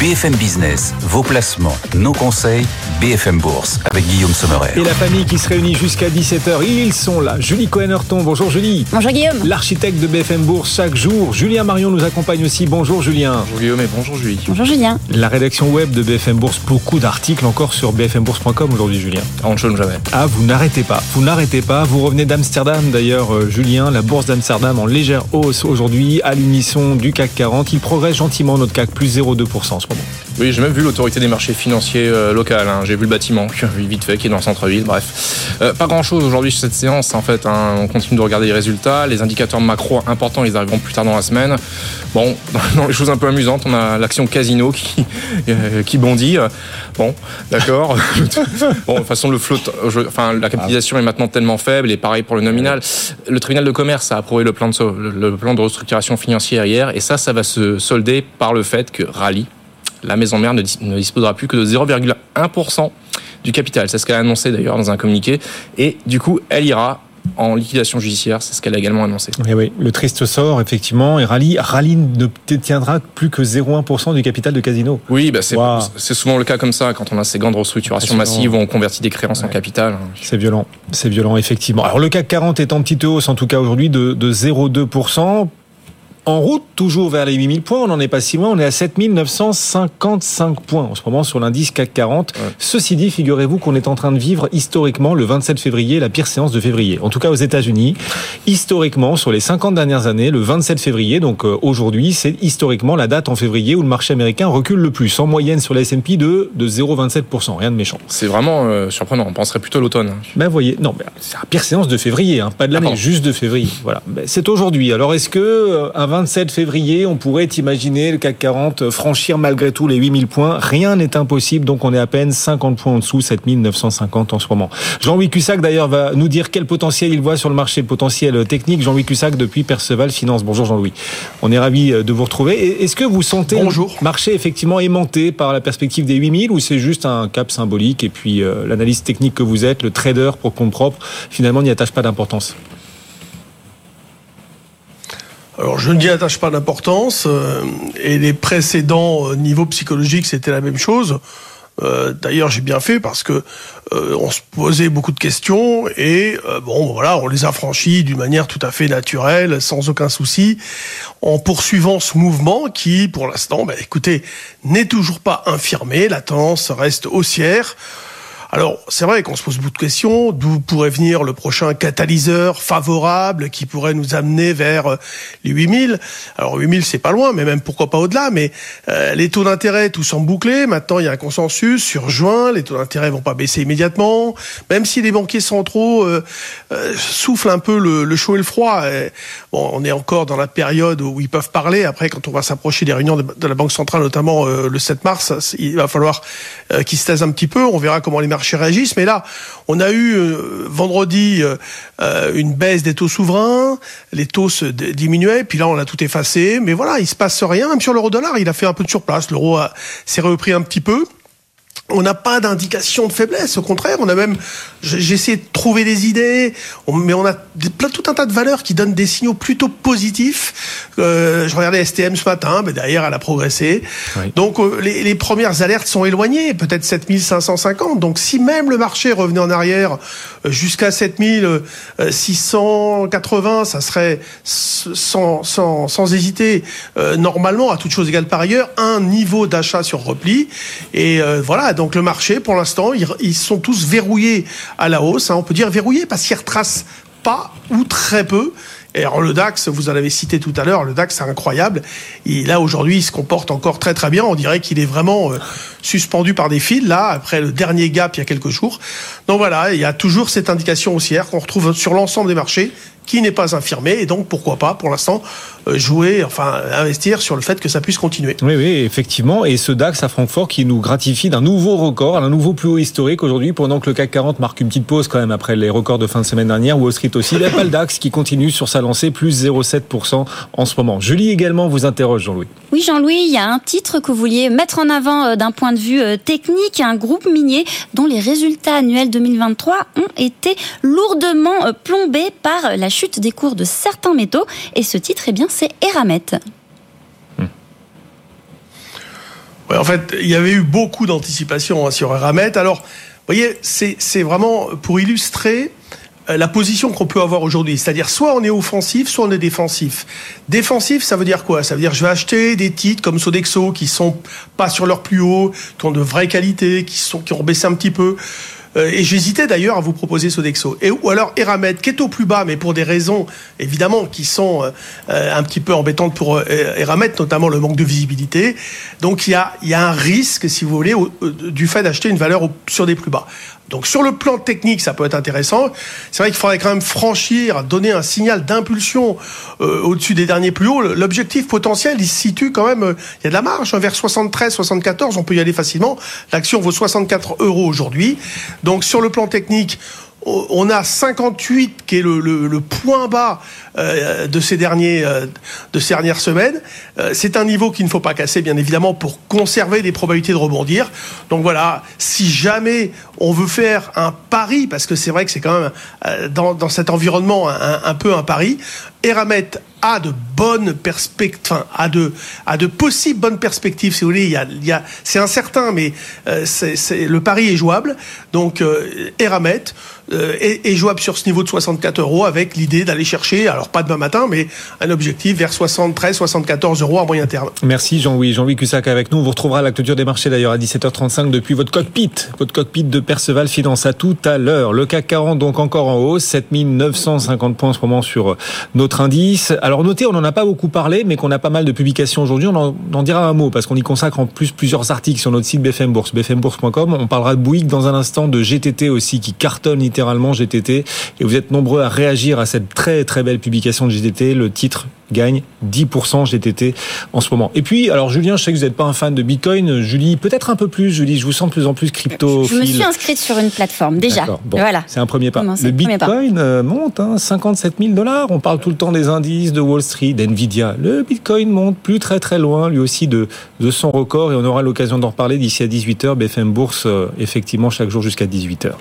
BFM Business, vos placements, nos conseils, BFM Bourse, avec Guillaume Sommerer. Et la famille qui se réunit jusqu'à 17h, ils sont là. Julie Cohen-Horton, bonjour Julie. Bonjour Guillaume. L'architecte de BFM Bourse chaque jour. Julien Marion nous accompagne aussi. Bonjour Julien. Bonjour Guillaume et bonjour Julie. Bonjour Julien. La rédaction web de BFM Bourse, beaucoup d'articles encore sur bfmbourse.com aujourd'hui Julien. On ne chôme jamais. Ah, vous n'arrêtez pas. Vous n'arrêtez pas. Vous revenez d'Amsterdam d'ailleurs, euh, Julien. La bourse d'Amsterdam en légère hausse aujourd'hui à l'unisson du CAC 40. Il progresse gentiment notre CAC, plus 0,2% en ce moment. Oui, j'ai même vu l'autorité des marchés financiers euh, locales. hein. J'ai vu le bâtiment, vite fait, qui est dans le centre-ville. Bref, Euh, pas grand-chose aujourd'hui sur cette séance. En fait, hein. on continue de regarder les résultats. Les indicateurs macro importants, ils arriveront plus tard dans la semaine. Bon, dans les choses un peu amusantes, on a l'action Casino qui euh, qui bondit. Bon, d'accord. bon, de toute façon, le float, enfin, la capitalisation est maintenant tellement faible et pareil pour le nominal. Le tribunal de commerce a approuvé le plan de, le plan de restructuration financière hier et ça, ça va se solder par le fait que Rally, la maison mère, ne, dis- ne disposera plus que de 0,1% du capital. C'est ce qu'elle a annoncé d'ailleurs dans un communiqué. Et du coup, elle ira en liquidation judiciaire. C'est ce qu'elle a également annoncé. Oui, le triste sort, effectivement. Et Rally, Rally ne détiendra plus que 0,1% du capital de Casino. Oui, bah c'est Wow. souvent le cas comme ça quand on a ces grandes restructurations massives où on convertit des créances en capital. C'est violent, c'est violent, effectivement. Alors le CAC 40 est en petite hausse, en tout cas aujourd'hui, de, de 0,2%. En route, toujours vers les 8000 points, on n'en est pas si loin, on est à 7955 points en ce moment sur l'indice CAC 40. Ouais. Ceci dit, figurez-vous qu'on est en train de vivre historiquement le 27 février, la pire séance de février. En tout cas aux États-Unis, historiquement, sur les 50 dernières années, le 27 février, donc euh, aujourd'hui, c'est historiquement la date en février où le marché américain recule le plus, en moyenne sur la S&P de, de 0,27%, rien de méchant. C'est vraiment euh, surprenant. On penserait plutôt à l'automne. Ben voyez, non, c'est la pire séance de février, hein, pas de l'année, Ah juste de février. Voilà, Ben, c'est aujourd'hui. Alors est-ce que euh, un 27 février, on pourrait imaginer le CAC 40 euh, franchir malgré tout les 8000 points Rien n'est impossible, donc on est à peine 50 points en dessous, 7950 en ce moment. Jean-Louis Cussac d'ailleurs va nous dire quel potentiel il voit sur le marché, le potentiel technique. Jean-Louis Cussac depuis Perceval Finance. Bonjour Jean-Louis. On est ravi euh, de vous retrouver. Et Est-ce que vous sentez Bonjour. le marché effectivement aimanté par la perspective des 8000 ou c'est juste un cap symbolique et puis euh, l'analyse technique que vous êtes, le trader pour compte propre, finalement n'y attache pas d'importance? Alors je n'y attache pas d'importance euh, et les précédents euh, niveaux psychologiques c'était la même chose. Euh, D'ailleurs j'ai bien fait parce que euh, on se posait beaucoup de questions et euh, bon voilà on les a franchis d'une manière tout à fait naturelle sans aucun souci en poursuivant ce mouvement qui pour l'instant bah, écoutez n'est toujours pas infirmé la tendance reste haussière. Alors, c'est vrai qu'on se pose beaucoup de questions. D'où pourrait venir le prochain catalyseur favorable qui pourrait nous amener vers euh, les 8000 Alors, 8000, c'est pas loin, mais même pourquoi pas au-delà. Mais euh, les taux d'intérêt, tout semble bouclé. Maintenant, il y a un consensus sur juin. Les taux d'intérêt vont pas baisser immédiatement. Même si les banquiers centraux euh, euh, soufflent un peu le, le chaud et le froid. Et, bon, on est encore dans la période où ils peuvent parler. Après, quand on va s'approcher des réunions de, la Banque centrale, notamment euh, le 7 mars, il va falloir euh, qu'ils se taisent un petit peu. On verra comment les marchés réagissent. Mais là, on a eu euh, vendredi euh, euh, une baisse des taux souverains. Les taux se diminuaient. Puis là, on a tout effacé. Mais voilà, il se passe rien. Même sur l'euro-dollar, il a fait un peu de surplace. L'euro s'est repris un petit peu. On n'a pas d'indication de faiblesse, au contraire, on a même, j'ai essayé de trouver des idées, mais on a tout un tas de valeurs qui donnent des signaux plutôt positifs. Euh, je regardais STM ce matin, mais derrière elle a progressé. Oui. Donc euh, les, les premières alertes sont éloignées, peut-être 7550. Donc si même le marché revenait en arrière euh, jusqu'à 7680, ça serait sans, sans, sans hésiter, euh, normalement, à toute chose égale par ailleurs, un niveau d'achat sur repli. Et euh, voilà, donc le marché, pour l'instant, ils, sont tous verrouillés à la hausse. hein. on peut dire verrouillés parce qu'ils retracent pas ou très peu. Et alors le DAX, vous en avez cité tout à l'heure, le DAX c'est incroyable. Et là aujourd'hui, il se comporte encore très très bien. On dirait qu'il est vraiment euh, suspendu par des fils là après le dernier gap il y a quelques jours. Donc voilà, il y a toujours cette indication haussière qu'on retrouve sur l'ensemble des marchés qui n'est pas infirmée et donc pourquoi pas pour l'instant euh, jouer, enfin investir sur le fait que ça puisse continuer. Oui, oui, effectivement. Et ce DAX à Francfort qui nous gratifie d'un nouveau record, d'un nouveau plus haut historique aujourd'hui, pendant que le CAC 40 marque une petite pause quand même après les records de fin de semaine dernière. Wall Street aussi. Il n'y a pas le DAX qui continue sur sa lancée, plus 0,7% en ce moment. Julie également vous interroge, Jean-Louis. Oui, Jean-Louis, il y a un titre que vous vouliez mettre en avant euh, d'un point de vue euh, technique, un groupe minier dont les résultats annuels 2023 ont été lourdement plombés par la chute des cours de certains métaux. Et ce titre, eh bien, c'est Eramet. Ouais, en fait, il y avait eu beaucoup d'anticipation hein, sur Eramet. Alors, vous voyez, c'est vraiment pour illustrer euh, la position qu'on peut avoir aujourd'hui. C'est-à-dire, soit on est offensif, soit on est défensif. Défensif, ça veut dire quoi? Ça veut dire je vais acheter des titres comme Sodexo qui sont pas sur leur plus haut, qui ont de vraies qualités, qui sont qui ont baissé un petit peu. Euh, et j'hésitais d'ailleurs à vous proposer Sodexo. Et, ou alors Eramet, qui est au plus bas, mais pour des raisons évidemment qui sont euh, un petit peu embêtantes pour Eramet, notamment le manque de visibilité. Donc il y a, y a un risque, si vous voulez, du fait d'acheter une valeur sur des plus bas. Donc sur le plan technique, ça peut être intéressant. C'est vrai qu'il faudrait quand même franchir, donner un signal d'impulsion euh, au-dessus des derniers plus hauts. L'objectif potentiel, il se situe quand même, euh, il y a de la marge, hein, vers 73, 74, on peut y aller facilement. L'action vaut 64 euros aujourd'hui. Donc sur le plan technique, on a 58 qui est le, point bas de ces derniers euh, de ces dernières semaines. Euh, c'est un niveau qu'il ne faut pas casser, bien évidemment, pour conserver des probabilités de rebondir. Donc voilà, si jamais on veut faire un pari, parce que c'est vrai que c'est quand même dans, dans cet environnement un, un, peu un pari, Eramet a de bonnes perspectives, enfin, a de, a de possibles bonnes perspectives, si vous voulez. Il y a, il y a, c'est incertain, mais euh, c'est, le pari est jouable. Donc, euh, Eramet euh, est, est, jouable sur ce niveau de 64 euros avec l'idée d'aller chercher, alors pas demain matin, mais un objectif vers 73, 74 euros à moyen terme. Merci Jean-Louis. Jean-Louis Cussac avec nous. On vous retrouvera à la clôture des marchés d'ailleurs à 17h35 depuis votre cockpit, votre cockpit de Perceval Finance. À tout à l'heure. Le CAC 40 donc encore en hausse, 7950 points en ce moment sur notre indice. Alors notez, on n'en a pas beaucoup parlé, mais qu'on a pas mal de publications aujourd'hui. On en, dira un mot parce qu'on y consacre en plus plusieurs articles sur notre site BFM Bourse, bfmbourse.com. On parlera de Bouygues dans un instant, de GTT aussi qui cartonne littéralement GTT. Et vous êtes nombreux à réagir à cette très très belle publication de GTT. Le titre gagne 10% GTT en ce moment. Et puis, alors Julien, je sais que vous n'êtes pas un fan de Bitcoin. Julie, peut-être un peu plus. Julie, je vous sens de plus en plus crypto. Je me suis inscrite sur une plateforme déjà. Bon, voilà. C'est un premier pas. le Bitcoin pas. monte, hein, 57 000 dollars. On parle tout le temps des indices de Wall Street, d'Nvidia. Le Bitcoin monte plus très très loin, lui aussi de, de son record. Et on aura l'occasion d'en reparler d'ici à 18h. BFM Bourse, euh, effectivement, chaque jour jusqu'à 18h.